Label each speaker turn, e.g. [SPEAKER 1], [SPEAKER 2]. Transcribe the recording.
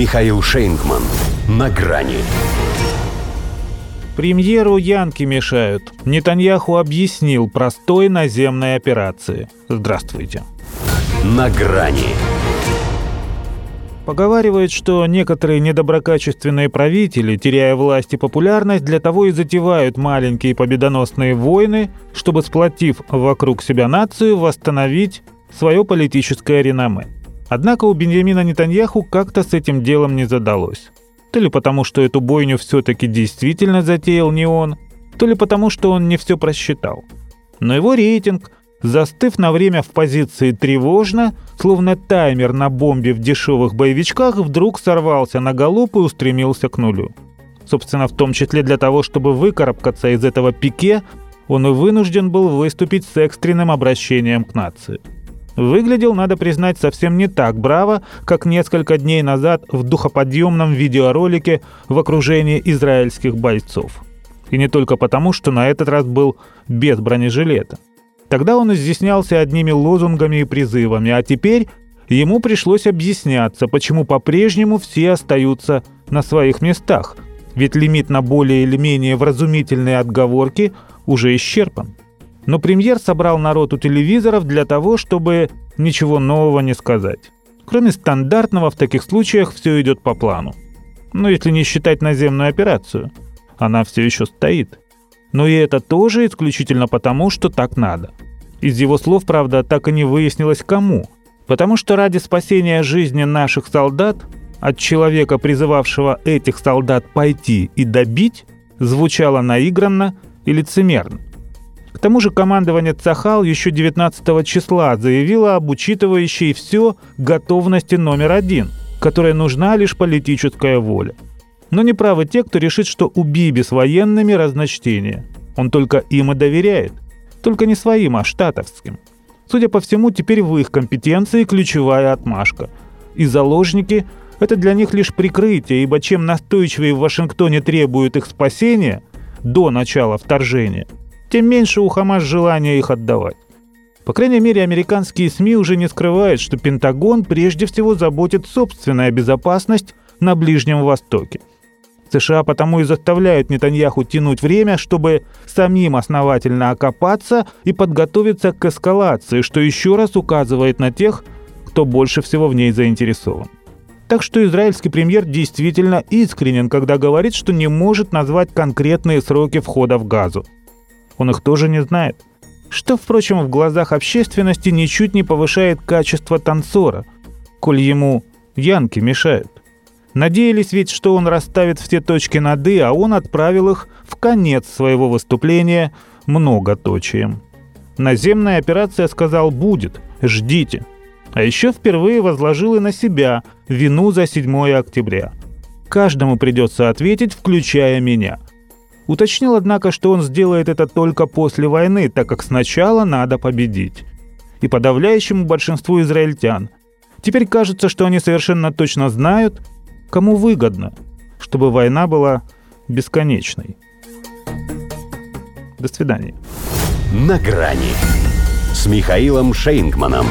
[SPEAKER 1] Михаил Шейнгман. На грани.
[SPEAKER 2] Премьеру Янки мешают. Нетаньяху объяснил простой наземной операции. Здравствуйте.
[SPEAKER 1] На грани.
[SPEAKER 2] Поговаривают, что некоторые недоброкачественные правители, теряя власть и популярность, для того и затевают маленькие победоносные войны, чтобы, сплотив вокруг себя нацию, восстановить свое политическое реноме. Однако у Беньямина Нетаньяху как-то с этим делом не задалось. То ли потому, что эту бойню все-таки действительно затеял не он, то ли потому, что он не все просчитал. Но его рейтинг, застыв на время в позиции тревожно, словно таймер на бомбе в дешевых боевичках, вдруг сорвался на галоп и устремился к нулю. Собственно, в том числе для того, чтобы выкарабкаться из этого пике, он и вынужден был выступить с экстренным обращением к нации. Выглядел, надо признать, совсем не так браво, как несколько дней назад в духоподъемном видеоролике в окружении израильских бойцов. И не только потому, что на этот раз был без бронежилета. Тогда он изъяснялся одними лозунгами и призывами, а теперь ему пришлось объясняться, почему по-прежнему все остаются на своих местах, ведь лимит на более или менее вразумительные отговорки уже исчерпан. Но премьер собрал народ у телевизоров для того, чтобы ничего нового не сказать. Кроме стандартного, в таких случаях все идет по плану. Но если не считать наземную операцию, она все еще стоит. Но и это тоже исключительно потому, что так надо. Из его слов, правда, так и не выяснилось кому. Потому что ради спасения жизни наших солдат от человека, призывавшего этих солдат пойти и добить, звучало наигранно и лицемерно. К тому же командование Цахал еще 19 числа заявило об учитывающей все готовности номер один, которой нужна лишь политическая воля. Но неправы те, кто решит, что у Биби с военными разночтение. Он только им и доверяет. Только не своим, а штатовским. Судя по всему, теперь в их компетенции ключевая отмашка. И заложники – это для них лишь прикрытие, ибо чем настойчивее в Вашингтоне требуют их спасения до начала вторжения, тем меньше у Хамас желания их отдавать. По крайней мере, американские СМИ уже не скрывают, что Пентагон прежде всего заботит собственная безопасность на Ближнем Востоке. США потому и заставляют Нетаньяху тянуть время, чтобы самим основательно окопаться и подготовиться к эскалации, что еще раз указывает на тех, кто больше всего в ней заинтересован. Так что израильский премьер действительно искренен, когда говорит, что не может назвать конкретные сроки входа в газу. Он их тоже не знает. Что, впрочем, в глазах общественности ничуть не повышает качество танцора, коль ему янки мешают. Надеялись ведь, что он расставит все точки над «и», а он отправил их в конец своего выступления многоточием. Наземная операция, сказал, будет, ждите. А еще впервые возложил и на себя вину за 7 октября. Каждому придется ответить, включая меня. Уточнил, однако, что он сделает это только после войны, так как сначала надо победить. И подавляющему большинству израильтян. Теперь кажется, что они совершенно точно знают, Кому выгодно, чтобы война была бесконечной? До свидания.
[SPEAKER 1] На грани с Михаилом Шейнгманом.